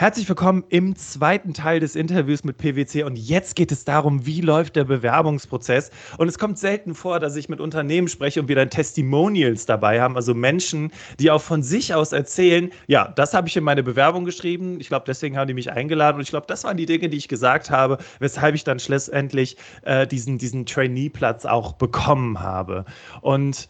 Herzlich willkommen im zweiten Teil des Interviews mit PwC und jetzt geht es darum, wie läuft der Bewerbungsprozess. Und es kommt selten vor, dass ich mit Unternehmen spreche und wir dann Testimonials dabei haben, also Menschen, die auch von sich aus erzählen, ja, das habe ich in meine Bewerbung geschrieben, ich glaube, deswegen haben die mich eingeladen und ich glaube, das waren die Dinge, die ich gesagt habe, weshalb ich dann schlussendlich äh, diesen, diesen Trainee-Platz auch bekommen habe. Und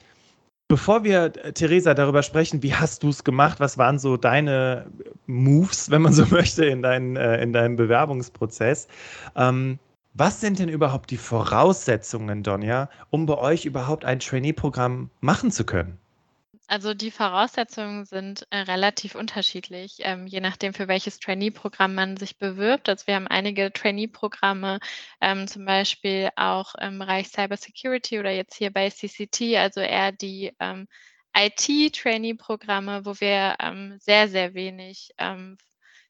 Bevor wir, äh, Theresa, darüber sprechen, wie hast du es gemacht? Was waren so deine Moves, wenn man so möchte, in, dein, äh, in deinem Bewerbungsprozess? Ähm, was sind denn überhaupt die Voraussetzungen, Donja, um bei euch überhaupt ein Trainee-Programm machen zu können? Also die Voraussetzungen sind äh, relativ unterschiedlich, ähm, je nachdem, für welches Trainee-Programm man sich bewirbt. Also wir haben einige Trainee-Programme, ähm, zum Beispiel auch im Bereich Cybersecurity oder jetzt hier bei CCT, also eher die ähm, IT-Trainee-Programme, wo wir ähm, sehr, sehr wenig ähm,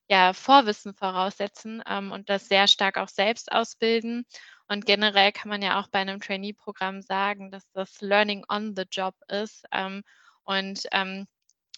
ja, Vorwissen voraussetzen ähm, und das sehr stark auch selbst ausbilden. Und generell kann man ja auch bei einem Trainee-Programm sagen, dass das Learning on the Job ist. Und ähm,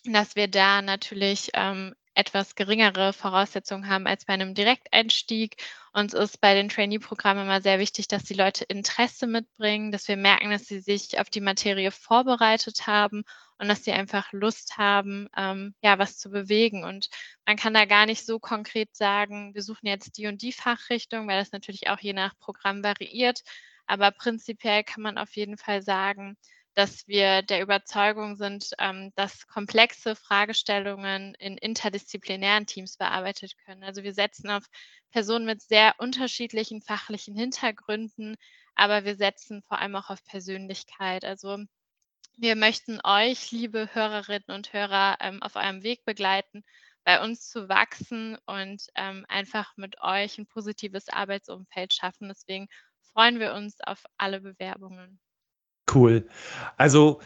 dass wir da natürlich ähm, etwas geringere Voraussetzungen haben als bei einem Direkteinstieg. Uns ist bei den Trainee-Programmen immer sehr wichtig, dass die Leute Interesse mitbringen, dass wir merken, dass sie sich auf die Materie vorbereitet haben und dass sie einfach Lust haben, ähm, ja, was zu bewegen. Und man kann da gar nicht so konkret sagen, wir suchen jetzt die und die Fachrichtung, weil das natürlich auch je nach Programm variiert. Aber prinzipiell kann man auf jeden Fall sagen, dass wir der Überzeugung sind, ähm, dass komplexe Fragestellungen in interdisziplinären Teams bearbeitet können. Also wir setzen auf Personen mit sehr unterschiedlichen fachlichen Hintergründen, aber wir setzen vor allem auch auf Persönlichkeit. Also wir möchten euch, liebe Hörerinnen und Hörer, ähm, auf eurem Weg begleiten, bei uns zu wachsen und ähm, einfach mit euch ein positives Arbeitsumfeld schaffen. Deswegen freuen wir uns auf alle Bewerbungen. Cool. Also,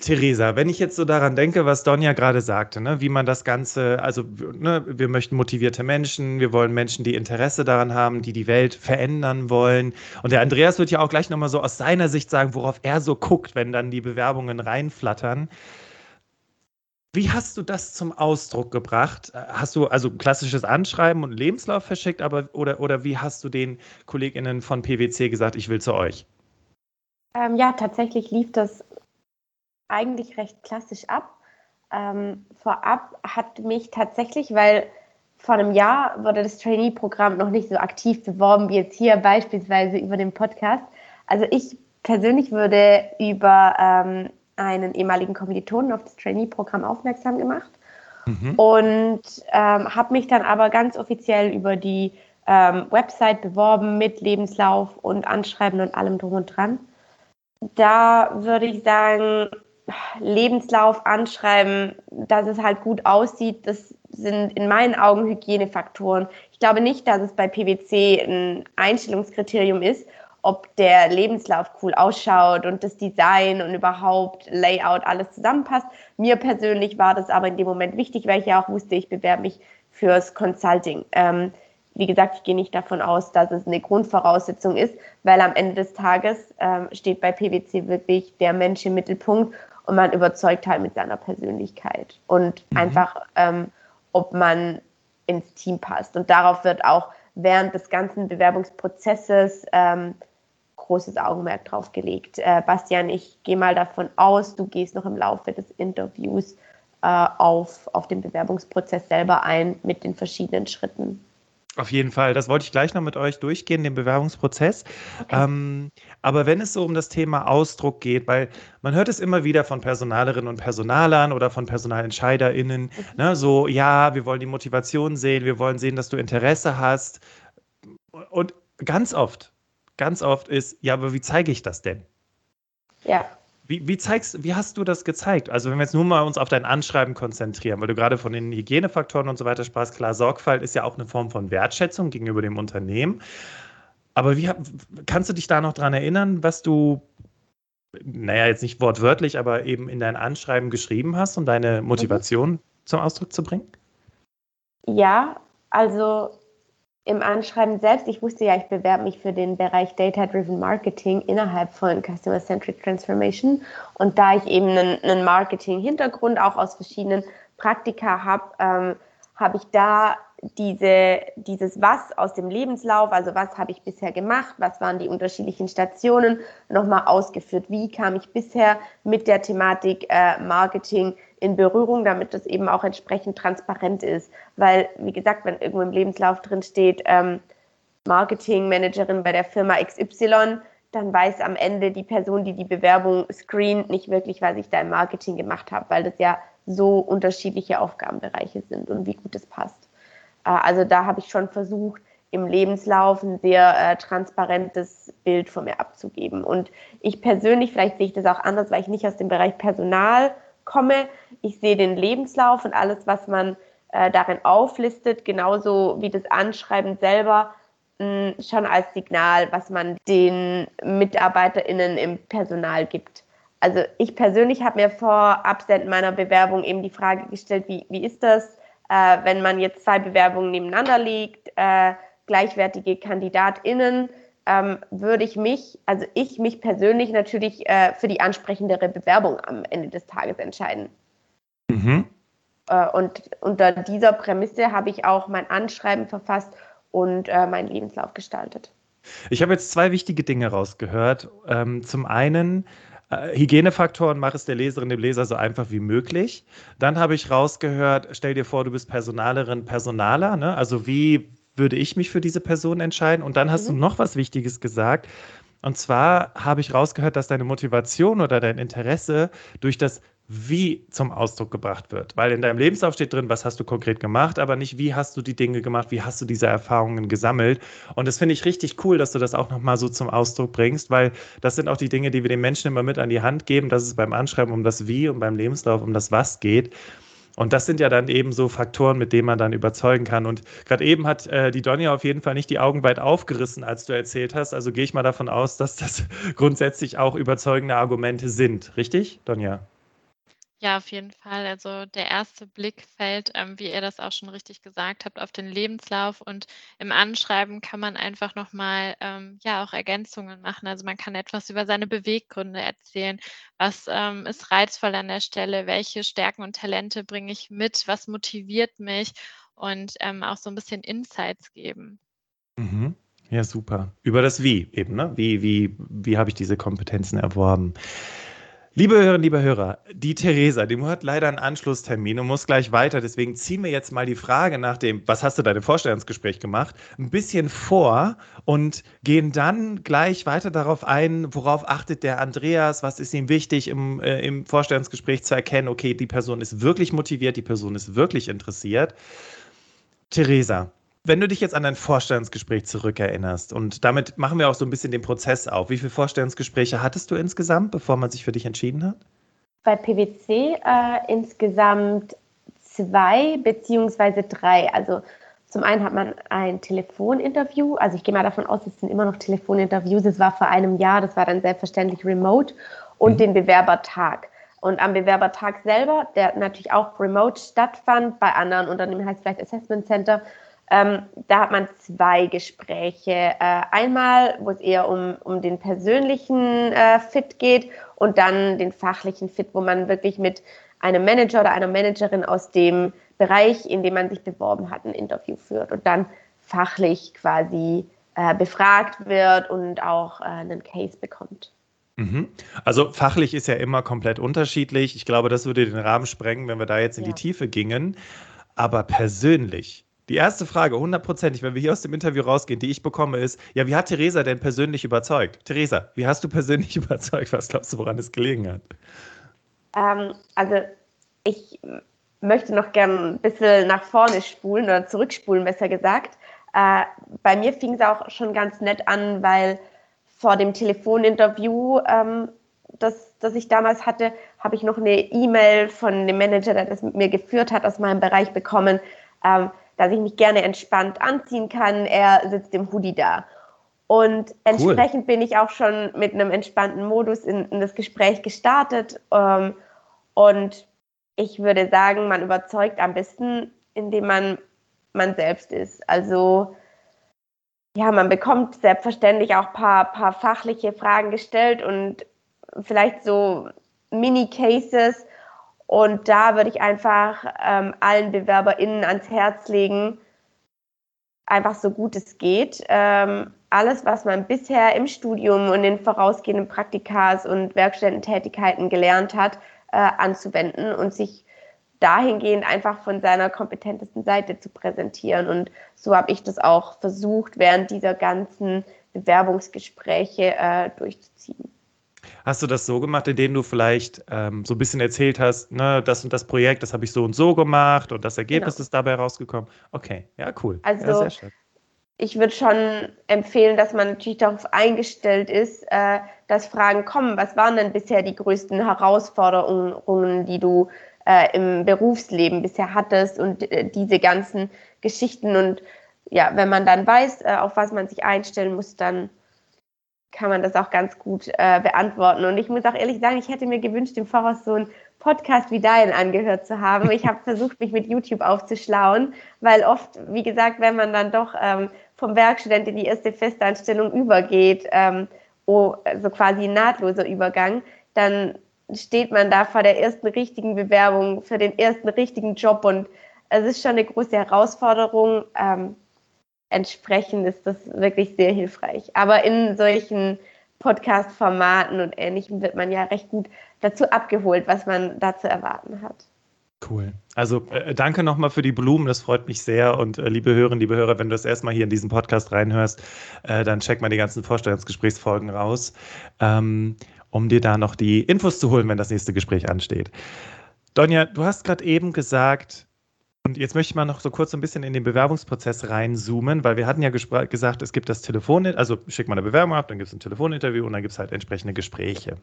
Theresa, wenn ich jetzt so daran denke, was Donja gerade sagte, ne, wie man das Ganze, also ne, wir möchten motivierte Menschen, wir wollen Menschen, die Interesse daran haben, die die Welt verändern wollen. Und der Andreas wird ja auch gleich nochmal so aus seiner Sicht sagen, worauf er so guckt, wenn dann die Bewerbungen reinflattern. Wie hast du das zum Ausdruck gebracht? Hast du also klassisches Anschreiben und Lebenslauf verschickt, aber oder, oder wie hast du den KollegInnen von PwC gesagt, ich will zu euch? Ähm, ja, tatsächlich lief das eigentlich recht klassisch ab. Ähm, vorab hat mich tatsächlich, weil vor einem Jahr wurde das Trainee-Programm noch nicht so aktiv beworben wie jetzt hier beispielsweise über den Podcast. Also ich persönlich würde über ähm, einen ehemaligen Kommilitonen auf das Trainee-Programm aufmerksam gemacht mhm. und ähm, habe mich dann aber ganz offiziell über die ähm, Website beworben mit Lebenslauf und Anschreiben und allem drum und dran da würde ich sagen, Lebenslauf anschreiben, dass es halt gut aussieht, das sind in meinen Augen Hygienefaktoren. Ich glaube nicht, dass es bei PwC ein Einstellungskriterium ist, ob der Lebenslauf cool ausschaut und das Design und überhaupt Layout alles zusammenpasst. Mir persönlich war das aber in dem Moment wichtig, weil ich ja auch wusste, ich bewerbe mich fürs Consulting. Ähm, wie gesagt, ich gehe nicht davon aus, dass es eine Grundvoraussetzung ist, weil am Ende des Tages ähm, steht bei PwC wirklich der Mensch im Mittelpunkt und man überzeugt halt mit seiner Persönlichkeit und mhm. einfach, ähm, ob man ins Team passt. Und darauf wird auch während des ganzen Bewerbungsprozesses ähm, großes Augenmerk drauf gelegt. Äh, Bastian, ich gehe mal davon aus, du gehst noch im Laufe des Interviews äh, auf, auf den Bewerbungsprozess selber ein mit den verschiedenen Schritten. Auf jeden Fall. Das wollte ich gleich noch mit euch durchgehen, den Bewerbungsprozess. Okay. Ähm, aber wenn es so um das Thema Ausdruck geht, weil man hört es immer wieder von Personalerinnen und Personalern oder von PersonalentscheiderInnen, mhm. ne, so, ja, wir wollen die Motivation sehen, wir wollen sehen, dass du Interesse hast. Und ganz oft, ganz oft ist, ja, aber wie zeige ich das denn? Ja. Wie, wie, zeigst, wie hast du das gezeigt? Also wenn wir jetzt nur mal uns auf dein Anschreiben konzentrieren, weil du gerade von den Hygienefaktoren und so weiter sprachst, klar, Sorgfalt ist ja auch eine Form von Wertschätzung gegenüber dem Unternehmen. Aber wie kannst du dich da noch dran erinnern, was du, naja, jetzt nicht wortwörtlich, aber eben in dein Anschreiben geschrieben hast, um deine Motivation mhm. zum Ausdruck zu bringen? Ja, also im Anschreiben selbst, ich wusste ja, ich bewerbe mich für den Bereich Data-Driven Marketing innerhalb von Customer-Centric Transformation. Und da ich eben einen, einen Marketing-Hintergrund auch aus verschiedenen Praktika habe, ähm, habe ich da diese, dieses Was aus dem Lebenslauf, also was habe ich bisher gemacht, was waren die unterschiedlichen Stationen, nochmal ausgeführt. Wie kam ich bisher mit der Thematik äh, Marketing in Berührung, damit das eben auch entsprechend transparent ist. Weil, wie gesagt, wenn irgendwo im Lebenslauf drin steht, ähm, Marketingmanagerin bei der Firma XY, dann weiß am Ende die Person, die die Bewerbung screent, nicht wirklich, was ich da im Marketing gemacht habe, weil das ja so unterschiedliche Aufgabenbereiche sind und wie gut es passt. Äh, also da habe ich schon versucht, im Lebenslauf ein sehr äh, transparentes Bild von mir abzugeben. Und ich persönlich, vielleicht sehe ich das auch anders, weil ich nicht aus dem Bereich Personal komme. Ich sehe den Lebenslauf und alles, was man äh, darin auflistet, genauso wie das Anschreiben selber, mh, schon als Signal, was man den MitarbeiterInnen im Personal gibt. Also ich persönlich habe mir vor Absenden meiner Bewerbung eben die Frage gestellt, wie, wie ist das, äh, wenn man jetzt zwei Bewerbungen nebeneinander legt, äh, gleichwertige KandidatInnen, ähm, würde ich mich, also ich mich persönlich natürlich äh, für die ansprechendere Bewerbung am Ende des Tages entscheiden. Mhm. Äh, und unter dieser Prämisse habe ich auch mein Anschreiben verfasst und äh, meinen Lebenslauf gestaltet. Ich habe jetzt zwei wichtige Dinge rausgehört. Ähm, zum einen, äh, Hygienefaktoren, mach es der Leserin, dem Leser so einfach wie möglich. Dann habe ich rausgehört, stell dir vor, du bist Personalerin, Personaler. Ne? Also wie würde ich mich für diese Person entscheiden? Und dann hast mhm. du noch was Wichtiges gesagt. Und zwar habe ich rausgehört, dass deine Motivation oder dein Interesse durch das wie zum Ausdruck gebracht wird. Weil in deinem Lebenslauf steht drin, was hast du konkret gemacht, aber nicht, wie hast du die Dinge gemacht, wie hast du diese Erfahrungen gesammelt. Und das finde ich richtig cool, dass du das auch nochmal so zum Ausdruck bringst, weil das sind auch die Dinge, die wir den Menschen immer mit an die Hand geben, dass es beim Anschreiben um das Wie und beim Lebenslauf um das Was geht. Und das sind ja dann eben so Faktoren, mit denen man dann überzeugen kann. Und gerade eben hat äh, die Donja auf jeden Fall nicht die Augen weit aufgerissen, als du erzählt hast. Also gehe ich mal davon aus, dass das grundsätzlich auch überzeugende Argumente sind. Richtig, Donja? Ja, auf jeden Fall. Also der erste Blick fällt, ähm, wie ihr das auch schon richtig gesagt habt, auf den Lebenslauf und im Anschreiben kann man einfach nochmal ähm, ja auch Ergänzungen machen. Also man kann etwas über seine Beweggründe erzählen. Was ähm, ist reizvoll an der Stelle? Welche Stärken und Talente bringe ich mit? Was motiviert mich? Und ähm, auch so ein bisschen Insights geben. Mhm. Ja, super. Über das Wie eben, ne? Wie, wie, wie habe ich diese Kompetenzen erworben? Liebe Hörerinnen, liebe Hörer, die Theresa, die hat leider einen Anschlusstermin und muss gleich weiter. Deswegen ziehen wir jetzt mal die Frage nach dem, was hast du deinem Vorstellungsgespräch gemacht, ein bisschen vor und gehen dann gleich weiter darauf ein, worauf achtet der Andreas, was ist ihm wichtig im, äh, im Vorstellungsgespräch zu erkennen, okay, die Person ist wirklich motiviert, die Person ist wirklich interessiert. Theresa, wenn du dich jetzt an dein Vorstellungsgespräch zurückerinnerst und damit machen wir auch so ein bisschen den Prozess auf. Wie viele Vorstellungsgespräche hattest du insgesamt, bevor man sich für dich entschieden hat? Bei PwC äh, insgesamt zwei beziehungsweise drei. Also zum einen hat man ein Telefoninterview. Also ich gehe mal davon aus, es sind immer noch Telefoninterviews. Es war vor einem Jahr, das war dann selbstverständlich remote und mhm. den Bewerbertag. Und am Bewerbertag selber, der natürlich auch remote stattfand, bei anderen Unternehmen heißt vielleicht Assessment Center, ähm, da hat man zwei Gespräche. Äh, einmal, wo es eher um, um den persönlichen äh, Fit geht und dann den fachlichen Fit, wo man wirklich mit einem Manager oder einer Managerin aus dem Bereich, in dem man sich beworben hat, ein Interview führt und dann fachlich quasi äh, befragt wird und auch äh, einen Case bekommt. Mhm. Also fachlich ist ja immer komplett unterschiedlich. Ich glaube, das würde den Rahmen sprengen, wenn wir da jetzt in ja. die Tiefe gingen. Aber persönlich, die erste Frage, hundertprozentig, wenn wir hier aus dem Interview rausgehen, die ich bekomme, ist: Ja, wie hat Theresa denn persönlich überzeugt? Theresa, wie hast du persönlich überzeugt? Was glaubst du, woran es gelegen hat? Ähm, also, ich möchte noch gern ein bisschen nach vorne spulen oder zurückspulen, besser gesagt. Äh, bei mir fing es auch schon ganz nett an, weil vor dem Telefoninterview, ähm, das, das ich damals hatte, habe ich noch eine E-Mail von dem Manager, der das mit mir geführt hat, aus meinem Bereich bekommen. Ähm, dass ich mich gerne entspannt anziehen kann. Er sitzt im Hoodie da. Und entsprechend cool. bin ich auch schon mit einem entspannten Modus in, in das Gespräch gestartet. Ähm, und ich würde sagen, man überzeugt am besten, indem man man selbst ist. Also ja, man bekommt selbstverständlich auch ein paar, paar fachliche Fragen gestellt und vielleicht so Mini-Cases. Und da würde ich einfach ähm, allen BewerberInnen ans Herz legen, einfach so gut es geht, ähm, alles, was man bisher im Studium und in vorausgehenden Praktikas und Werkstättentätigkeiten gelernt hat, äh, anzuwenden und sich dahingehend einfach von seiner kompetentesten Seite zu präsentieren. Und so habe ich das auch versucht, während dieser ganzen Bewerbungsgespräche äh, durchzuziehen. Hast du das so gemacht, indem du vielleicht ähm, so ein bisschen erzählt hast, ne, das und das Projekt, das habe ich so und so gemacht und das Ergebnis genau. ist dabei rausgekommen? Okay, ja, cool. Also, ja, ich würde schon empfehlen, dass man natürlich darauf eingestellt ist, äh, dass Fragen kommen. Was waren denn bisher die größten Herausforderungen, die du äh, im Berufsleben bisher hattest und äh, diese ganzen Geschichten? Und ja, wenn man dann weiß, äh, auf was man sich einstellen muss, dann kann man das auch ganz gut äh, beantworten. Und ich muss auch ehrlich sagen, ich hätte mir gewünscht, im Voraus so einen Podcast wie deinen angehört zu haben. Ich habe versucht, mich mit YouTube aufzuschlauen, weil oft, wie gesagt, wenn man dann doch ähm, vom Werkstudent in die erste Festanstellung übergeht, ähm, oh, so quasi ein nahtloser Übergang, dann steht man da vor der ersten richtigen Bewerbung für den ersten richtigen Job und es ist schon eine große Herausforderung. Ähm, entsprechend ist das wirklich sehr hilfreich. Aber in solchen Podcast-Formaten und Ähnlichem wird man ja recht gut dazu abgeholt, was man da zu erwarten hat. Cool. Also äh, danke nochmal für die Blumen, das freut mich sehr. Und äh, liebe Hörerinnen, liebe Hörer, wenn du das erstmal hier in diesen Podcast reinhörst, äh, dann check mal die ganzen Vorstellungsgesprächsfolgen raus, ähm, um dir da noch die Infos zu holen, wenn das nächste Gespräch ansteht. Donja, du hast gerade eben gesagt, und jetzt möchte ich mal noch so kurz ein bisschen in den Bewerbungsprozess reinzoomen, weil wir hatten ja gesagt, es gibt das Telefon, also schickt man eine Bewerbung ab, dann gibt es ein Telefoninterview und dann gibt es halt entsprechende Gespräche.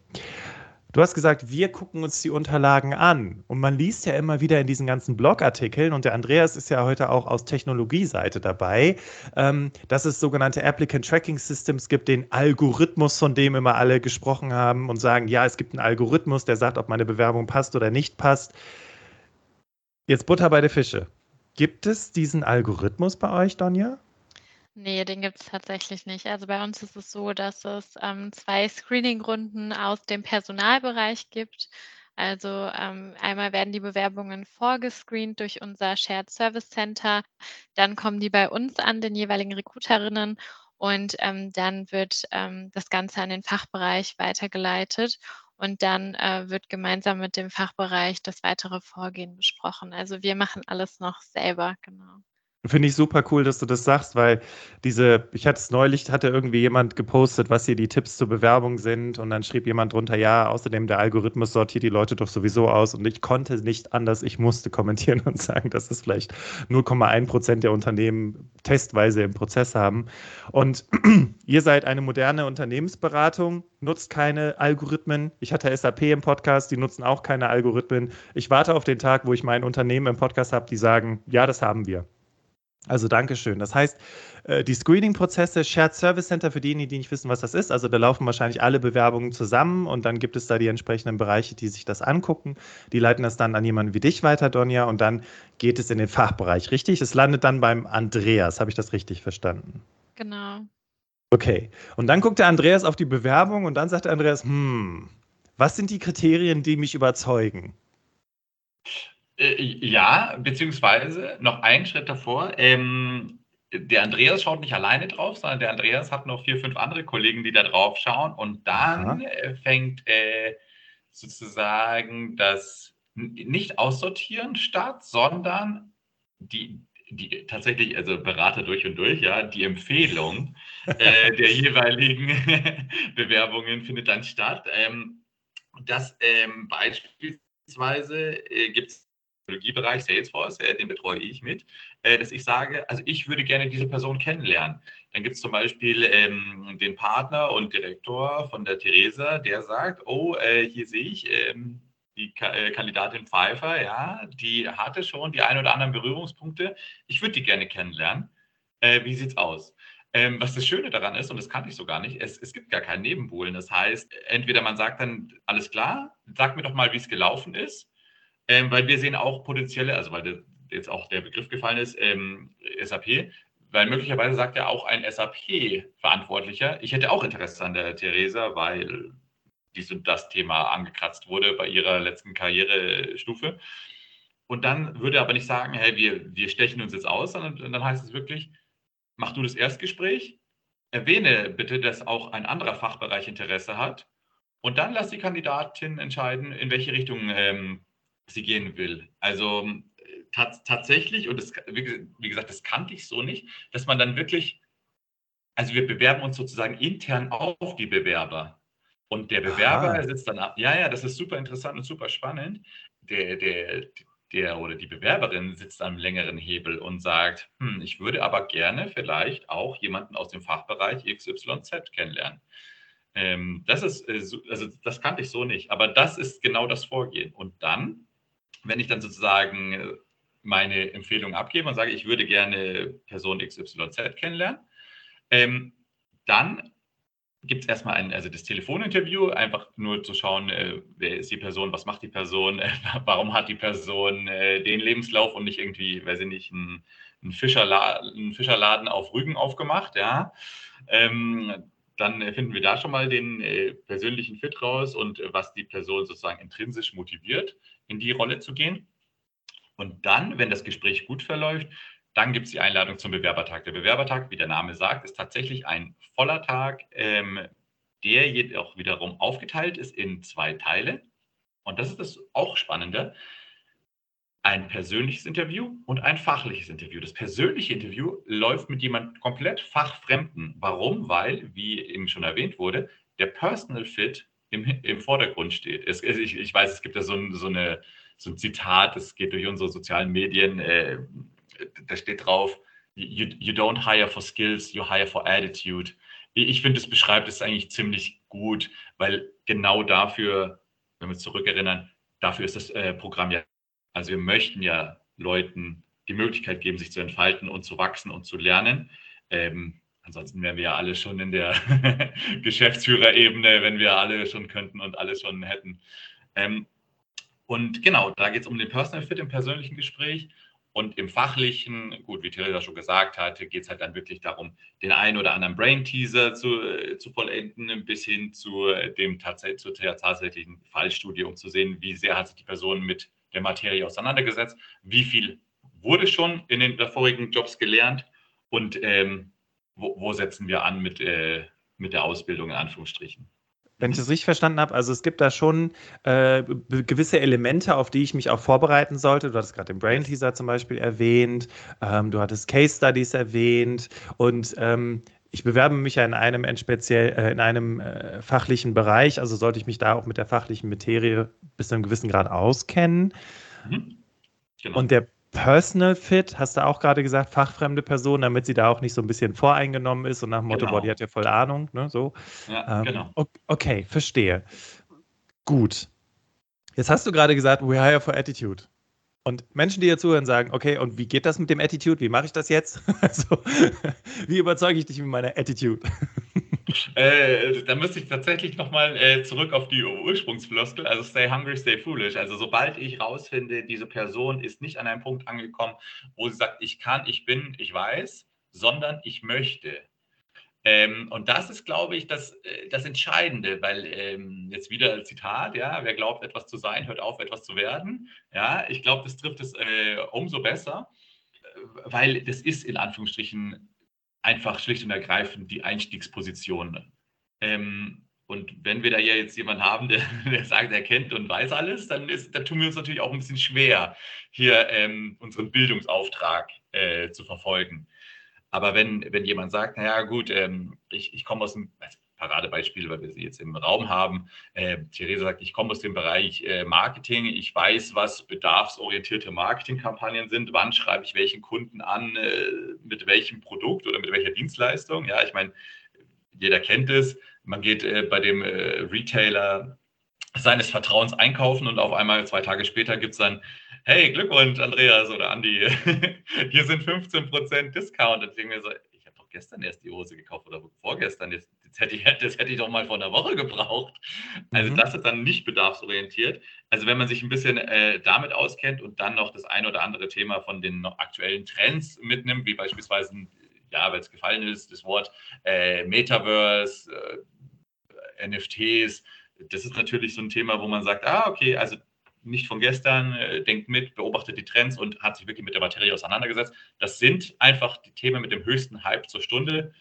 Du hast gesagt, wir gucken uns die Unterlagen an. Und man liest ja immer wieder in diesen ganzen Blogartikeln, und der Andreas ist ja heute auch aus Technologieseite dabei, ähm, dass es sogenannte Applicant Tracking Systems gibt, den Algorithmus, von dem immer alle gesprochen haben und sagen, ja, es gibt einen Algorithmus, der sagt, ob meine Bewerbung passt oder nicht passt. Jetzt Butter bei der Fische. Gibt es diesen Algorithmus bei euch, Donja? Nee, den gibt es tatsächlich nicht. Also bei uns ist es so, dass es ähm, zwei Screening-Runden aus dem Personalbereich gibt. Also ähm, einmal werden die Bewerbungen vorgescreent durch unser Shared Service Center, dann kommen die bei uns an, den jeweiligen Recruiterinnen, und ähm, dann wird ähm, das Ganze an den Fachbereich weitergeleitet und dann äh, wird gemeinsam mit dem Fachbereich das weitere Vorgehen besprochen. Also wir machen alles noch selber, genau. Finde ich super cool, dass du das sagst, weil diese, ich hatte es neulich, hatte irgendwie jemand gepostet, was hier die Tipps zur Bewerbung sind und dann schrieb jemand drunter, ja, außerdem der Algorithmus sortiert die Leute doch sowieso aus und ich konnte nicht anders, ich musste kommentieren und sagen, dass es vielleicht 0,1 Prozent der Unternehmen testweise im Prozess haben. Und ihr seid eine moderne Unternehmensberatung, nutzt keine Algorithmen. Ich hatte SAP im Podcast, die nutzen auch keine Algorithmen. Ich warte auf den Tag, wo ich mein Unternehmen im Podcast habe, die sagen, ja, das haben wir. Also Dankeschön. Das heißt, äh, die Screening-Prozesse, Shared Service Center, für diejenigen, die nicht wissen, was das ist, also da laufen wahrscheinlich alle Bewerbungen zusammen und dann gibt es da die entsprechenden Bereiche, die sich das angucken. Die leiten das dann an jemanden wie dich weiter, Donja, und dann geht es in den Fachbereich, richtig? Es landet dann beim Andreas. Habe ich das richtig verstanden? Genau. Okay. Und dann guckt der Andreas auf die Bewerbung und dann sagt der Andreas, hm, was sind die Kriterien, die mich überzeugen? Äh, ja, beziehungsweise noch einen Schritt davor. Ähm, der Andreas schaut nicht alleine drauf, sondern der Andreas hat noch vier, fünf andere Kollegen, die da drauf schauen. Und dann äh, fängt äh, sozusagen das nicht Aussortieren statt, sondern die, die tatsächlich, also Berater durch und durch, ja, die Empfehlung äh, der jeweiligen Bewerbungen findet dann statt. Ähm, das ähm, beispielsweise äh, gibt es Technologiebereich Salesforce, äh, den betreue ich mit, äh, dass ich sage, also ich würde gerne diese Person kennenlernen. Dann gibt es zum Beispiel ähm, den Partner und Direktor von der Theresa, der sagt, oh, äh, hier sehe ich ähm, die Ka äh, Kandidatin Pfeiffer, ja, die hatte schon die ein oder anderen Berührungspunkte. Ich würde die gerne kennenlernen. Äh, wie sieht's aus? Ähm, was das Schöne daran ist, und das kannte ich so gar nicht, es, es gibt gar keinen Nebenbuhlen. Das heißt, entweder man sagt dann, alles klar, sag mir doch mal, wie es gelaufen ist ähm, weil wir sehen auch potenzielle, also weil jetzt auch der Begriff gefallen ist, ähm, SAP, weil möglicherweise sagt ja auch ein SAP-Verantwortlicher, ich hätte auch Interesse an der Theresa, weil dies und das Thema angekratzt wurde bei ihrer letzten Karrierestufe. Und dann würde er aber nicht sagen, hey, wir, wir stechen uns jetzt aus, sondern dann heißt es wirklich, mach du das Erstgespräch, erwähne bitte, dass auch ein anderer Fachbereich Interesse hat und dann lass die Kandidatin entscheiden, in welche Richtung ähm, sie gehen will. Also tatsächlich, und das, wie gesagt, das kannte ich so nicht, dass man dann wirklich, also wir bewerben uns sozusagen intern auf die Bewerber. Und der Bewerber Aha. sitzt dann ab. Ja, ja, das ist super interessant und super spannend. Der, der, der oder die Bewerberin sitzt am längeren Hebel und sagt, hm, ich würde aber gerne vielleicht auch jemanden aus dem Fachbereich XYZ kennenlernen. Ähm, das ist, äh, also das kannte ich so nicht, aber das ist genau das Vorgehen. Und dann, wenn ich dann sozusagen äh, meine Empfehlung abgebe und sage, ich würde gerne Person XYZ kennenlernen, ähm, dann gibt es erstmal ein, also das Telefoninterview, einfach nur zu schauen, äh, wer ist die Person, was macht die Person, äh, warum hat die Person äh, den Lebenslauf und nicht irgendwie, weiß ich nicht, ein, ein, Fischerladen, ein Fischerladen auf Rügen aufgemacht, ja. Ähm, dann finden wir da schon mal den äh, persönlichen Fit raus und äh, was die Person sozusagen intrinsisch motiviert, in die Rolle zu gehen. Und dann, wenn das Gespräch gut verläuft, dann gibt es die Einladung zum Bewerbertag. Der Bewerbertag, wie der Name sagt, ist tatsächlich ein voller Tag, ähm, der jedoch wiederum aufgeteilt ist in zwei Teile. Und das ist das auch Spannende. Ein persönliches Interview und ein fachliches Interview. Das persönliche Interview läuft mit jemand komplett fachfremden. Warum? Weil, wie eben schon erwähnt wurde, der Personal Fit im, im Vordergrund steht. Es, ich, ich, weiß, es gibt ja so, so, eine, so ein Zitat, das geht durch unsere sozialen Medien. Äh, da steht drauf, you, you don't hire for skills, you hire for attitude. Ich finde, es beschreibt es eigentlich ziemlich gut, weil genau dafür, wenn wir uns zurückerinnern, dafür ist das äh, Programm ja, also wir möchten ja Leuten die Möglichkeit geben, sich zu entfalten und zu wachsen und zu lernen. Ähm, ansonsten wären wir ja alle schon in der Geschäftsführerebene, wenn wir alle schon könnten und alles schon hätten. Ähm, und genau, da geht es um den Personal Fit im persönlichen Gespräch. Und im Fachlichen, gut, wie Theresa schon gesagt hatte, geht es halt dann wirklich darum, den einen oder anderen Brain-Teaser zu, äh, zu vollenden, bis hin zu äh, dem tats zu der tatsächlichen Fallstudie, um zu sehen, wie sehr hat sich die Person mit der Materie auseinandergesetzt, wie viel wurde schon in den vorigen Jobs gelernt und ähm, wo, wo, setzen wir an mit, äh, mit der Ausbildung in Anführungsstrichen. Wenn ich das richtig verstanden habe, also es gibt da schon äh, gewisse Elemente, auf die ich mich auch vorbereiten sollte. Du hattest gerade den Brain Teaser zum Beispiel erwähnt, ähm, du hattest Case Studies erwähnt und ähm, ich bewerbe mich ja in einem speziell äh, in einem äh, fachlichen Bereich, also sollte ich mich da auch mit der fachlichen Materie bis zu einem gewissen Grad auskennen. Mhm. Genau. Und der Personal Fit, hast du auch gerade gesagt, fachfremde Person, damit sie da auch nicht so ein bisschen voreingenommen ist und nach dem Motto, genau. boah, die hat ja voll Ahnung, ne, so. Ja, ähm, genau. Okay, verstehe. Gut. Jetzt hast du gerade gesagt, we hire for attitude. Und Menschen, die hier zuhören, sagen, okay, und wie geht das mit dem Attitude? Wie mache ich das jetzt? Also, wie überzeuge ich dich mit meiner Attitude? Äh, da müsste ich tatsächlich nochmal äh, zurück auf die Ursprungsfloskel, also stay hungry, stay foolish. Also sobald ich rausfinde, diese Person ist nicht an einem Punkt angekommen, wo sie sagt, ich kann, ich bin, ich weiß, sondern ich möchte. Ähm, und das ist, glaube ich, das, äh, das Entscheidende, weil ähm, jetzt wieder ein Zitat, ja, wer glaubt, etwas zu sein, hört auf, etwas zu werden. Ja, ich glaube, das trifft es äh, umso besser, äh, weil das ist in Anführungsstrichen einfach schlicht und ergreifend die Einstiegsposition. Ähm, und wenn wir da ja jetzt jemanden haben, der, der, sagt, er kennt und weiß alles, dann, ist, dann tun wir uns natürlich auch ein bisschen schwer, hier ähm, unseren Bildungsauftrag äh, zu verfolgen. Aber wenn, wenn jemand sagt, naja gut, ähm, ich, ich komme aus dem, also Paradebeispiel, weil wir sie jetzt im Raum haben. Äh, Theresa sagt, ich komme aus dem Bereich äh, Marketing. Ich weiß, was bedarfsorientierte Marketingkampagnen sind. Wann schreibe ich welchen Kunden an, äh, mit welchem Produkt oder mit welcher Dienstleistung? Ja, ich meine, jeder kennt es. Man geht äh, bei dem äh, Retailer seines Vertrauens einkaufen und auf einmal zwei Tage später gibt es dann, hey, Glückwunsch, Andreas oder Andi, hier sind 15% Discount. Und ich so, ich habe doch gestern erst die Hose gekauft oder vorgestern. Jetzt, das hätte, ich, das hätte ich doch mal vor einer Woche gebraucht. Also mhm. das ist dann nicht bedarfsorientiert. Also wenn man sich ein bisschen äh, damit auskennt und dann noch das ein oder andere Thema von den aktuellen Trends mitnimmt, wie beispielsweise, ja, weil es gefallen ist, das Wort äh, Metaverse, äh, NFTs, das ist natürlich so ein Thema, wo man sagt, ah, okay, also nicht von gestern, äh, denkt mit, beobachtet die Trends und hat sich wirklich mit der Materie auseinandergesetzt. Das sind einfach die Themen mit dem höchsten Hype zur Stunde.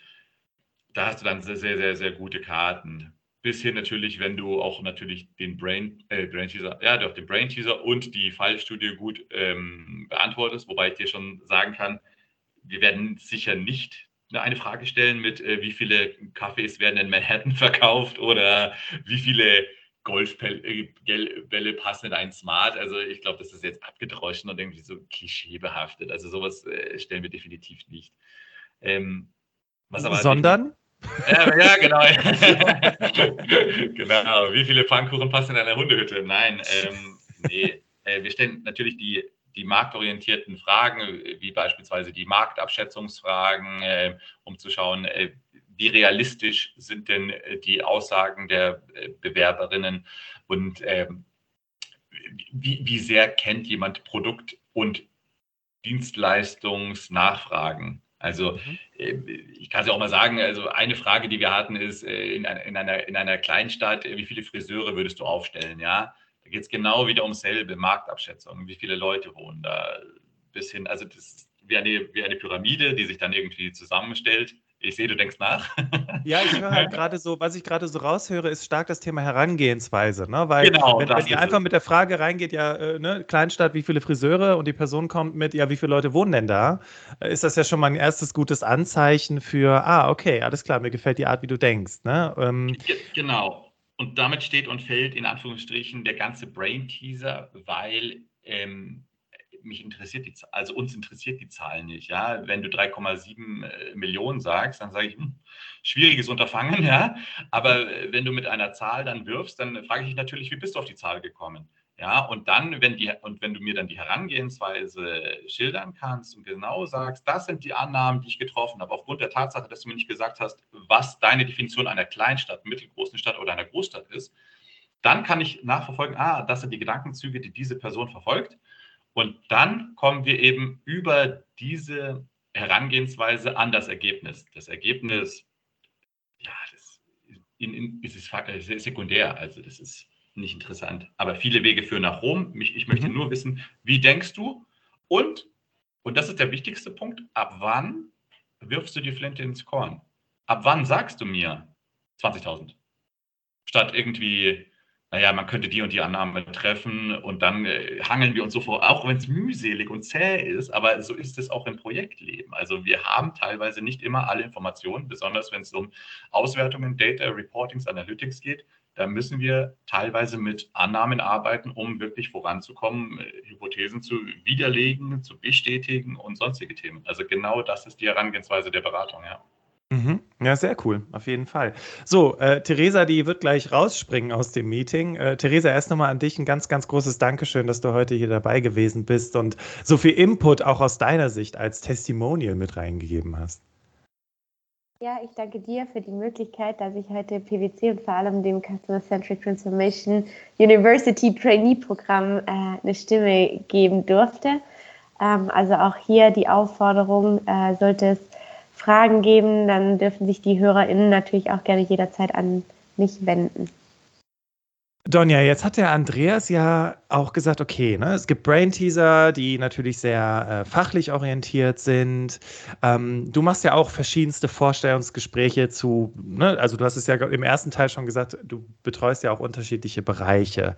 Da hast du dann sehr, sehr, sehr, gute Karten. Bis hin natürlich, wenn du auch natürlich den Brain, äh, Brain Teaser, ja, doch den Brain Teaser und die Fallstudie gut ähm, beantwortest, wobei ich dir schon sagen kann, wir werden sicher nicht eine Frage stellen mit, äh, wie viele Kaffees werden in Manhattan verkauft oder wie viele Golfbälle passen in einen Smart. Also ich glaube, das ist jetzt abgedroschen und irgendwie so klischeebehaftet. Also sowas äh, stellen wir definitiv nicht. Ähm, Sondern? Ja, ja, genau. genau. Wie viele Pfannkuchen passen in eine Hundehütte? Nein, ähm, nee. Äh, wir stellen natürlich die, die marktorientierten Fragen, wie beispielsweise die Marktabschätzungsfragen, äh, um zu schauen, äh, wie realistisch sind denn äh, die Aussagen der äh, Bewerberinnen und ähm, wie, wie sehr kennt jemand Produkt- und Dienstleistungsnachfragen? Also mhm. Äh, ich kann es ja auch mal sagen, also eine Frage, die wir hatten, ist in einer, in einer, in einer Kleinstadt, wie viele Friseure würdest du aufstellen? Ja, da geht es genau wieder ums selbe, Marktabschätzung, wie viele Leute wohnen da bis hin, also das ist wie eine, wie eine Pyramide, die sich dann irgendwie zusammenstellt ich sehe, du denkst nach. Ja, ich höre halt gerade so, was ich gerade so raushöre, ist stark das Thema Herangehensweise. Ne? Weil, genau, wenn, wenn ihr einfach mit der Frage reingeht, ja, äh, ne, Kleinstadt, wie viele Friseure und die Person kommt mit, ja, wie viele Leute wohnen denn da, äh, ist das ja schon mal ein erstes gutes Anzeichen für, ah, okay, alles klar, mir gefällt die Art, wie du denkst. Ne? Ähm, genau. Und damit steht und fällt in Anführungsstrichen der ganze Brain-Teaser, weil ähm, mich interessiert die, also uns interessiert die Zahl nicht. Ja, wenn du 3,7 äh, Millionen sagst, dann sage ich, hm, schwieriges Unterfangen, ja. Aber äh, wenn du mit einer Zahl dann wirfst, dann frage ich dich natürlich, wie bist du auf die Zahl gekommen? Ja, und dann, wenn die, und wenn du mir dann die Herangehensweise schildern kannst und genau sagst, das sind die Annahmen, die ich getroffen habe, aufgrund der Tatsache, dass du mir nicht gesagt hast, was deine Definition einer Kleinstadt, mittelgroßen Stadt oder einer Großstadt ist, dann kann ich nachverfolgen, ah, das sind die Gedankenzüge, die diese Person verfolgt. Und dann kommen wir eben über diese Herangehensweise an das Ergebnis. Das Ergebnis, ja, das in, in, ist, ist sekundär, also das ist nicht interessant. Aber viele Wege führen nach Rom. Ich, ich möchte mhm. nur wissen, wie denkst du? Und, und das ist der wichtigste Punkt, ab wann wirfst du die Flinte ins Korn? Ab wann sagst du mir 20.000? Statt irgendwie naja, man könnte die und die Annahme treffen und dann äh, hangeln wir uns so vor, auch wenn es mühselig und zäh ist, aber so ist es auch im Projektleben. Also wir haben teilweise nicht immer alle Informationen, besonders wenn es um Auswertungen, Data, Reportings, Analytics geht. Da müssen wir teilweise mit Annahmen arbeiten, um wirklich voranzukommen, äh, Hypothesen zu widerlegen, zu bestätigen und sonstige Themen. Also genau das ist die Herangehensweise der Beratung, ja. Mhm. Ja, sehr cool, auf jeden Fall. So, äh, Theresa, die wird gleich rausspringen aus dem Meeting. Äh, Theresa, erst nochmal an dich ein ganz, ganz großes Dankeschön, dass du heute hier dabei gewesen bist und so viel Input auch aus deiner Sicht als Testimonial mit reingegeben hast. Ja, ich danke dir für die Möglichkeit, dass ich heute PwC und vor allem dem Customer Centric Transformation University Trainee Programm äh, eine Stimme geben durfte. Ähm, also auch hier die Aufforderung, äh, sollte es Fragen geben, dann dürfen sich die HörerInnen natürlich auch gerne jederzeit an mich wenden. Donja, jetzt hat der Andreas ja auch gesagt, okay, ne, es gibt Brain-Teaser, die natürlich sehr äh, fachlich orientiert sind. Ähm, du machst ja auch verschiedenste Vorstellungsgespräche zu, ne, also du hast es ja im ersten Teil schon gesagt, du betreust ja auch unterschiedliche Bereiche.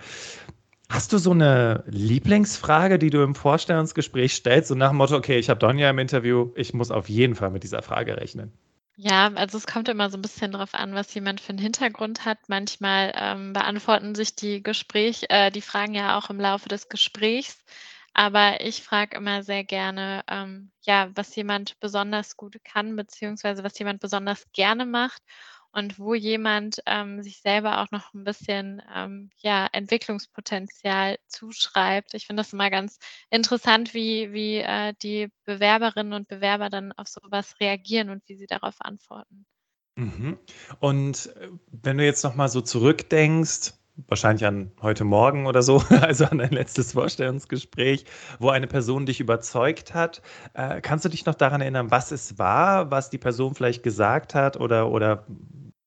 Hast du so eine Lieblingsfrage, die du im Vorstellungsgespräch stellst, so nach dem Motto, okay, ich habe Donja im Interview, ich muss auf jeden Fall mit dieser Frage rechnen? Ja, also es kommt immer so ein bisschen darauf an, was jemand für einen Hintergrund hat. Manchmal ähm, beantworten sich die Gespräch, äh, die Fragen ja auch im Laufe des Gesprächs. Aber ich frage immer sehr gerne, ähm, ja, was jemand besonders gut kann, beziehungsweise was jemand besonders gerne macht und wo jemand ähm, sich selber auch noch ein bisschen ähm, ja, Entwicklungspotenzial zuschreibt. Ich finde das immer ganz interessant, wie, wie äh, die Bewerberinnen und Bewerber dann auf sowas reagieren und wie sie darauf antworten. Mhm. Und äh, wenn du jetzt nochmal so zurückdenkst, wahrscheinlich an heute Morgen oder so, also an dein letztes Vorstellungsgespräch, wo eine Person dich überzeugt hat. Äh, kannst du dich noch daran erinnern, was es war, was die Person vielleicht gesagt hat oder, oder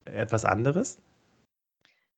etwas anderes?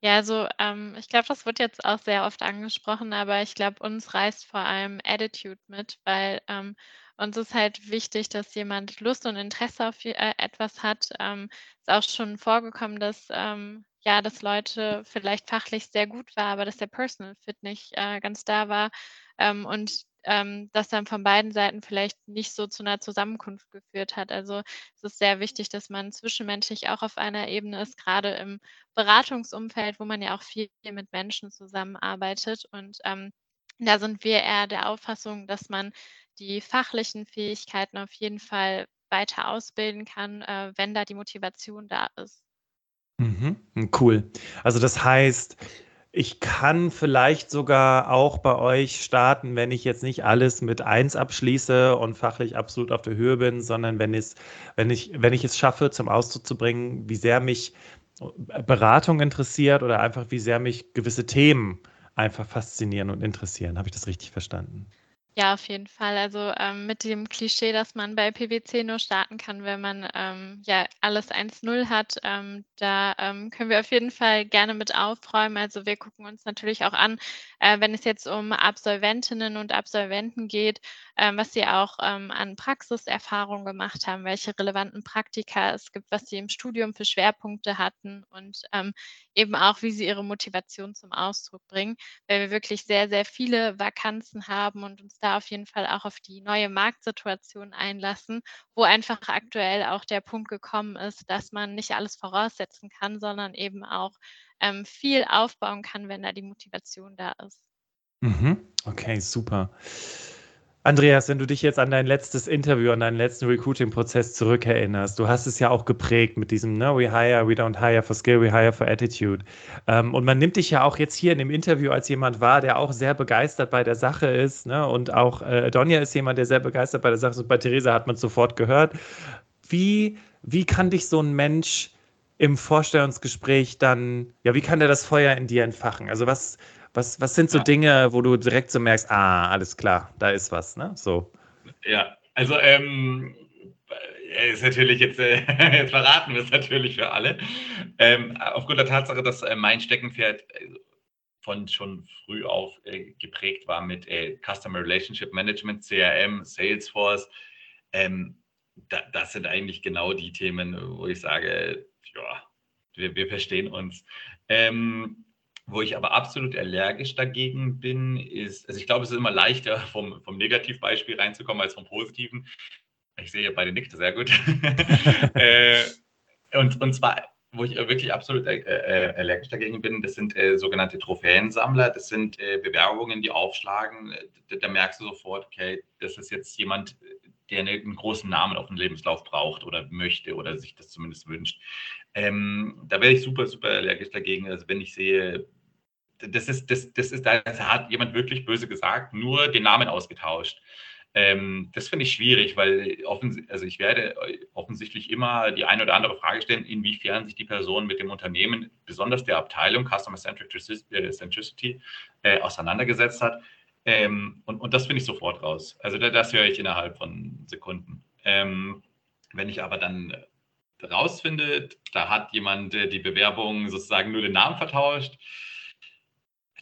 Ja, also ähm, ich glaube, das wird jetzt auch sehr oft angesprochen, aber ich glaube, uns reißt vor allem Attitude mit, weil ähm, uns ist halt wichtig, dass jemand Lust und Interesse auf äh, etwas hat. Ähm, ist auch schon vorgekommen, dass ähm, ja, dass Leute vielleicht fachlich sehr gut war, aber dass der Personal Fit nicht äh, ganz da war ähm, und ähm, das dann von beiden Seiten vielleicht nicht so zu einer Zusammenkunft geführt hat. Also es ist sehr wichtig, dass man zwischenmenschlich auch auf einer Ebene ist, gerade im Beratungsumfeld, wo man ja auch viel mit Menschen zusammenarbeitet. Und ähm, da sind wir eher der Auffassung, dass man die fachlichen Fähigkeiten auf jeden Fall weiter ausbilden kann, äh, wenn da die Motivation da ist. Mhm, cool. Also das heißt, ich kann vielleicht sogar auch bei euch starten, wenn ich jetzt nicht alles mit 1 abschließe und fachlich absolut auf der Höhe bin, sondern wenn, wenn, ich, wenn ich es schaffe, zum Ausdruck zu bringen, wie sehr mich Beratung interessiert oder einfach wie sehr mich gewisse Themen einfach faszinieren und interessieren. Habe ich das richtig verstanden? Ja, auf jeden Fall. Also ähm, mit dem Klischee, dass man bei PwC nur starten kann, wenn man ähm, ja alles 1-0 hat, ähm, da ähm, können wir auf jeden Fall gerne mit aufräumen. Also wir gucken uns natürlich auch an, äh, wenn es jetzt um Absolventinnen und Absolventen geht, ähm, was sie auch ähm, an Praxiserfahrung gemacht haben, welche relevanten Praktika es gibt, was sie im Studium für Schwerpunkte hatten und eben auch, wie sie ihre Motivation zum Ausdruck bringen, weil wir wirklich sehr, sehr viele Vakanzen haben und uns da auf jeden Fall auch auf die neue Marktsituation einlassen, wo einfach aktuell auch der Punkt gekommen ist, dass man nicht alles voraussetzen kann, sondern eben auch ähm, viel aufbauen kann, wenn da die Motivation da ist. Mhm. Okay, super. Andreas, wenn du dich jetzt an dein letztes Interview, an deinen letzten Recruiting-Prozess zurückerinnerst, du hast es ja auch geprägt mit diesem, ne, we hire, we don't hire for skill, we hire for attitude. Ähm, und man nimmt dich ja auch jetzt hier in dem Interview als jemand wahr, der auch sehr begeistert bei der Sache ist. Ne? Und auch äh, Donja ist jemand, der sehr begeistert bei der Sache ist. Und bei Theresa hat man sofort gehört. Wie, wie kann dich so ein Mensch im Vorstellungsgespräch dann, ja, wie kann der das Feuer in dir entfachen? Also was, was, was sind so ja. Dinge, wo du direkt so merkst, ah, alles klar, da ist was, ne? So. Ja, also ähm, ist natürlich jetzt, äh, jetzt verraten wir es natürlich für alle. Ähm, aufgrund der Tatsache, dass äh, mein Steckenpferd äh, von schon früh auf äh, geprägt war mit äh, Customer Relationship Management, CRM, Salesforce. Ähm, da, das sind eigentlich genau die Themen, wo ich sage, ja, wir, wir verstehen uns. Ähm, wo ich aber absolut allergisch dagegen bin, ist, also ich glaube, es ist immer leichter, vom, vom Negativbeispiel reinzukommen als vom Positiven. Ich sehe beide nicht sehr gut. äh, und, und zwar, wo ich wirklich absolut äh, äh, allergisch dagegen bin, das sind äh, sogenannte Trophäensammler. Das sind äh, Bewerbungen, die aufschlagen. Da, da, merkst du sofort, okay, das ist jetzt jemand, der einen großen Namen auf dem Lebenslauf braucht oder möchte oder sich das zumindest wünscht. Ähm, da wäre ich super, super allergisch dagegen. Also wenn ich sehe, das ist, das, das ist, da hat jemand wirklich böse gesagt, nur den Namen ausgetauscht. Ähm, das finde ich schwierig, weil also ich werde offensichtlich immer die eine oder andere Frage stellen, inwiefern sich die Person mit dem Unternehmen, besonders der Abteilung Customer äh, Centricity, äh, auseinandergesetzt hat. Ähm, und, und das finde ich sofort raus. Also das höre ich innerhalb von Sekunden. Ähm, wenn ich aber dann rausfinde, da hat jemand äh, die Bewerbung sozusagen nur den Namen vertauscht,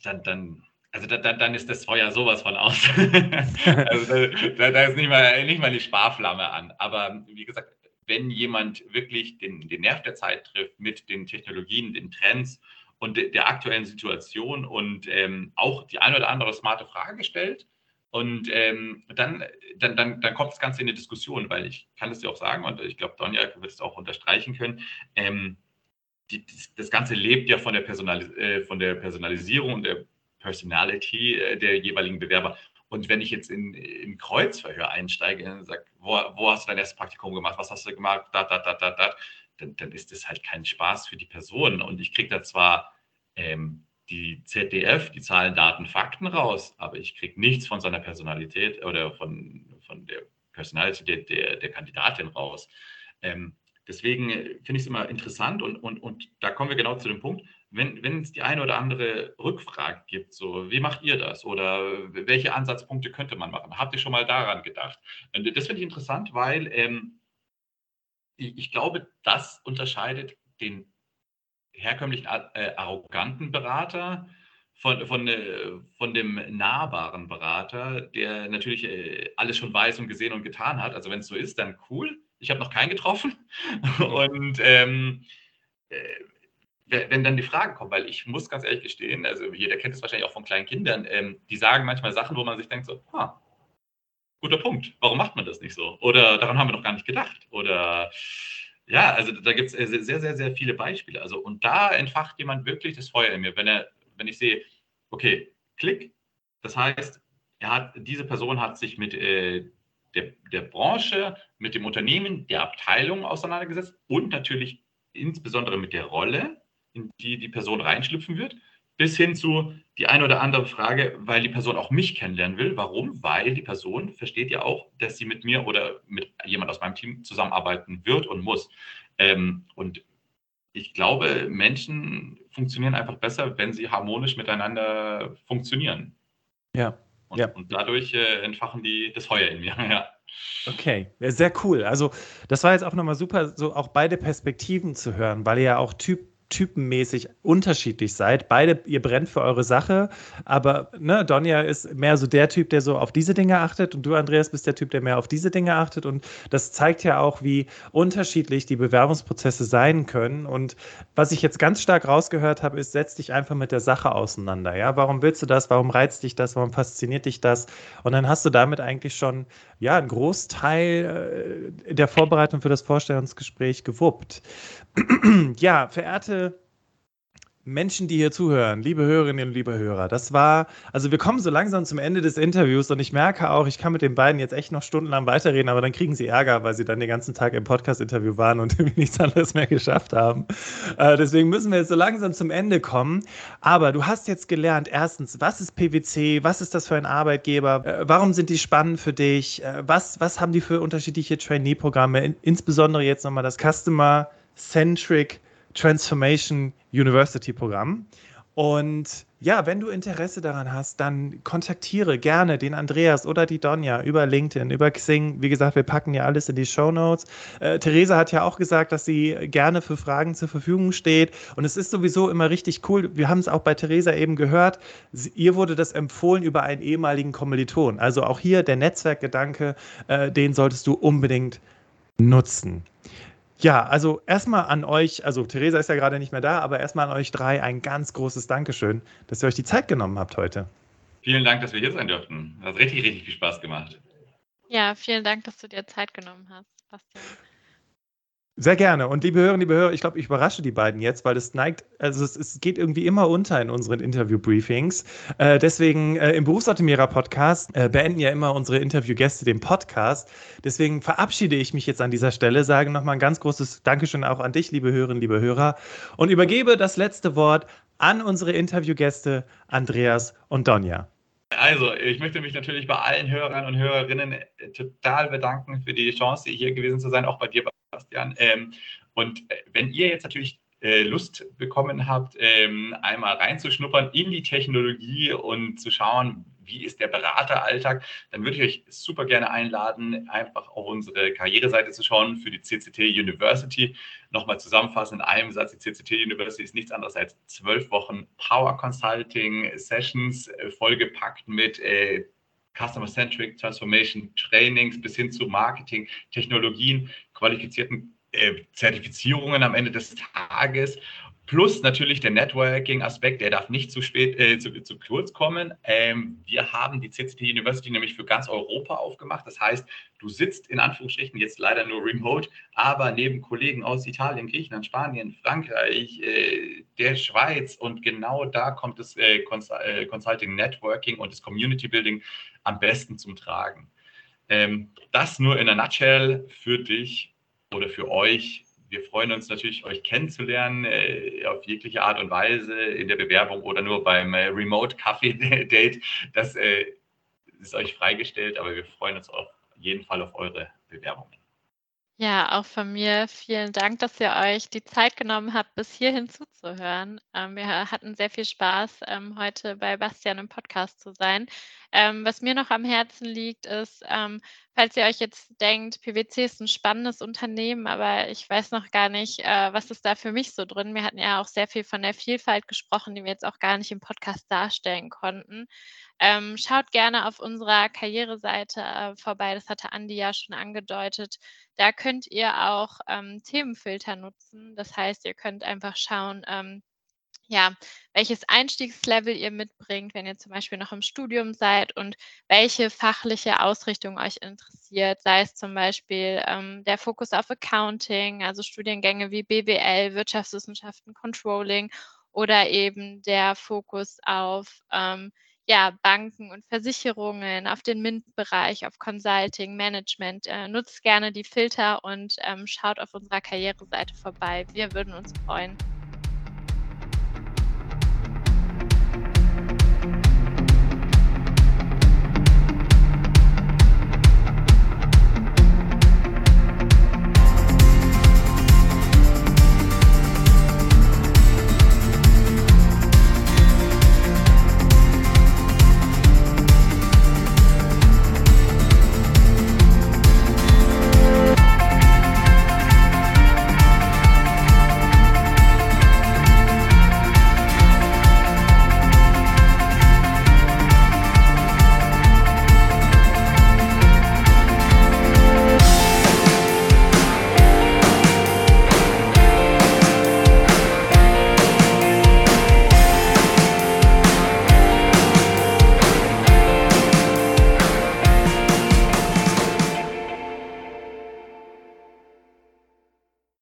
dann, dann, also da, dann ist das Feuer sowas von aus. also da, da, ist nicht mal, nicht mal die Sparflamme an. Aber wie gesagt, wenn jemand wirklich den, den Nerv der Zeit trifft mit den Technologien, den Trends und de, der aktuellen Situation und ähm, auch die eine oder andere smarte Frage stellt, und ähm, dann, dann, dann, dann kommt das Ganze in eine Diskussion, weil ich kann es dir auch sagen, und ich glaube, Donja wird es auch unterstreichen können, ähm, die, das Ganze lebt ja von der, Personalis äh, von der Personalisierung und der Personality äh, der jeweiligen Bewerber. Und wenn ich jetzt in, in Kreuzverhör einsteige und sage, wo, wo, hast du dein erstes Praktikum gemacht, was hast du gemacht, da, da, da, da, da, dann, dann ist das halt kein Spaß für die Person. Und ich kriege da zwar ähm, die ZDF, die Zahlen, Daten, Fakten raus, aber ich kriege nichts von seiner Personalität oder von, von der Personalität der, der, der Kandidatin raus. Ähm, Deswegen finde ich es immer interessant und, und, und da kommen wir genau zu dem Punkt, wenn, wenn es die eine oder andere Rückfrage gibt, so wie macht ihr das oder welche Ansatzpunkte könnte man machen? Habt ihr schon mal daran gedacht? Das finde ich interessant, weil ähm, ich, glaube, das unterscheidet den herkömmlichen äh, arroganten Berater von, von, äh, von dem nahbaren Berater, der natürlich äh, alles schon weiß und gesehen und getan hat. Also wenn es so ist, dann cool. Ich habe noch keinen getroffen. Und ähm, äh, wenn dann die Fragen kommen, weil ich muss ganz ehrlich gestehen, also jeder kennt es wahrscheinlich auch von kleinen Kindern, ähm, die sagen manchmal Sachen, wo man sich denkt so, ah, guter Punkt, warum macht man das nicht so? Oder daran haben wir noch gar nicht gedacht. Oder ja, also da gibt es sehr, sehr, sehr viele Beispiele. Also und da entfacht jemand wirklich das Feuer in mir, wenn er, wenn ich sehe, okay, Klick, das heißt, er hat, diese Person hat sich mit äh, der, der Branche, mit dem Unternehmen, der Abteilung auseinandergesetzt und natürlich insbesondere mit der Rolle, in die die Person reinschlüpfen wird, bis hin zu die eine oder andere Frage, weil die Person auch mich kennenlernen will. Warum? Weil die Person versteht ja auch, dass sie mit mir oder mit jemand aus meinem Team zusammenarbeiten wird und muss. Ähm, und ich glaube, Menschen funktionieren einfach besser, wenn sie harmonisch miteinander funktionieren. Ja. Und, ja. und dadurch äh, entfachen die das Feuer in mir. Ja. Okay, sehr cool. Also das war jetzt auch nochmal super, so auch beide Perspektiven zu hören, weil ihr ja auch Typ typenmäßig unterschiedlich seid. Beide, ihr brennt für eure Sache, aber ne, Donja ist mehr so der Typ, der so auf diese Dinge achtet und du, Andreas, bist der Typ, der mehr auf diese Dinge achtet und das zeigt ja auch, wie unterschiedlich die Bewerbungsprozesse sein können und was ich jetzt ganz stark rausgehört habe, ist, setz dich einfach mit der Sache auseinander, ja, warum willst du das, warum reizt dich das, warum fasziniert dich das? Und dann hast du damit eigentlich schon, ja, einen Großteil äh, der Vorbereitung für das Vorstellungsgespräch gewuppt. ja, verehrte Menschen, die hier zuhören, liebe Hörerinnen und liebe Hörer, das war, also wir kommen so langsam zum Ende des Interviews und ich merke auch, ich kann mit den beiden jetzt echt noch stundenlang weiterreden, aber dann kriegen sie Ärger, weil sie dann den ganzen Tag im Podcast-Interview waren und nichts anderes mehr geschafft haben. Äh, deswegen müssen wir jetzt so langsam zum Ende kommen. Aber du hast jetzt gelernt, erstens, was ist PwC, was ist das für ein Arbeitgeber, äh, warum sind die spannend für dich, äh, was, was haben die für unterschiedliche Trainee-Programme, in, insbesondere jetzt nochmal das Customer Centric Transformation University Programm. Und ja, wenn du Interesse daran hast, dann kontaktiere gerne den Andreas oder die Donja über LinkedIn, über Xing. Wie gesagt, wir packen ja alles in die Show Notes. Äh, Theresa hat ja auch gesagt, dass sie gerne für Fragen zur Verfügung steht. Und es ist sowieso immer richtig cool. Wir haben es auch bei Theresa eben gehört. Sie, ihr wurde das empfohlen über einen ehemaligen Kommiliton. Also auch hier der Netzwerkgedanke, äh, den solltest du unbedingt nutzen. Ja, also erstmal an euch, also Theresa ist ja gerade nicht mehr da, aber erstmal an euch drei ein ganz großes Dankeschön, dass ihr euch die Zeit genommen habt heute. Vielen Dank, dass wir hier sein durften. Hat richtig, richtig viel Spaß gemacht. Ja, vielen Dank, dass du dir Zeit genommen hast, Bastian. Sehr gerne. Und liebe Hörerinnen, liebe Hörer, ich glaube, ich überrasche die beiden jetzt, weil es neigt, also es, es geht irgendwie immer unter in unseren Interview-Briefings. Äh, deswegen äh, im Berufsoptimierer-Podcast äh, beenden ja immer unsere Interviewgäste den Podcast. Deswegen verabschiede ich mich jetzt an dieser Stelle, sage nochmal ein ganz großes Dankeschön auch an dich, liebe Hörerinnen, liebe Hörer, und übergebe das letzte Wort an unsere Interviewgäste Andreas und Donja. Also, ich möchte mich natürlich bei allen Hörern und Hörerinnen total bedanken für die Chance, hier gewesen zu sein, auch bei dir, Bastian. Ähm, und äh, wenn ihr jetzt natürlich äh, Lust bekommen habt, ähm, einmal reinzuschnuppern in die Technologie und zu schauen, wie ist der Berateralltag, dann würde ich euch super gerne einladen, einfach auf unsere Karriereseite zu schauen für die CCT University. Nochmal zusammenfassen in einem Satz, die CCT University ist nichts anderes als zwölf Wochen Power Consulting Sessions, äh, vollgepackt mit Customer-Centric Transformation Trainings bis hin zu Marketing, Technologien, qualifizierten äh, Zertifizierungen am Ende des Tages. Plus natürlich der Networking-Aspekt, der darf nicht zu spät, äh, zu, zu, kurz kommen. Ähm, wir haben die CCT University nämlich für ganz Europa aufgemacht. Das heißt, du sitzt in Anführungsstrichen jetzt leider nur remote, aber neben Kollegen aus Italien, Griechenland, Spanien, Frankreich, äh, der Schweiz und genau da kommt das äh, äh Consulting Networking und das Community Building am besten zum Tragen. Ähm, das nur in a nutshell für dich oder für euch. Wir freuen uns natürlich, euch kennenzulernen äh, auf jegliche Art und Weise in der Bewerbung oder nur beim äh, Remote Kaffee Date. Das äh, ist euch freigestellt, aber wir freuen uns auf jeden Fall auf eure Bewerbungen. Ja, auch von mir vielen Dank, dass ihr euch die Zeit genommen habt, bis hierhin zuzuhören. Ähm, wir hatten sehr viel Spaß, ähm, heute bei Bastian im Podcast zu sein. Ähm, was mir noch am Herzen liegt, ist, ähm, falls ihr euch jetzt denkt, PwC ist ein spannendes Unternehmen, aber ich weiß noch gar nicht, äh, was ist da für mich so drin. Wir hatten ja auch sehr viel von der Vielfalt gesprochen, die wir jetzt auch gar nicht im Podcast darstellen konnten. Ähm, schaut gerne auf unserer Karriereseite äh, vorbei, das hatte Andi ja schon angedeutet. Da könnt ihr auch ähm, Themenfilter nutzen. Das heißt, ihr könnt einfach schauen, ähm, ja, welches Einstiegslevel ihr mitbringt, wenn ihr zum Beispiel noch im Studium seid und welche fachliche Ausrichtung euch interessiert, sei es zum Beispiel ähm, der Fokus auf Accounting, also Studiengänge wie BWL, Wirtschaftswissenschaften, Controlling oder eben der Fokus auf ähm, ja, Banken und Versicherungen, auf den MINT-Bereich, auf Consulting, Management. Äh, nutzt gerne die Filter und ähm, schaut auf unserer Karriereseite vorbei. Wir würden uns freuen.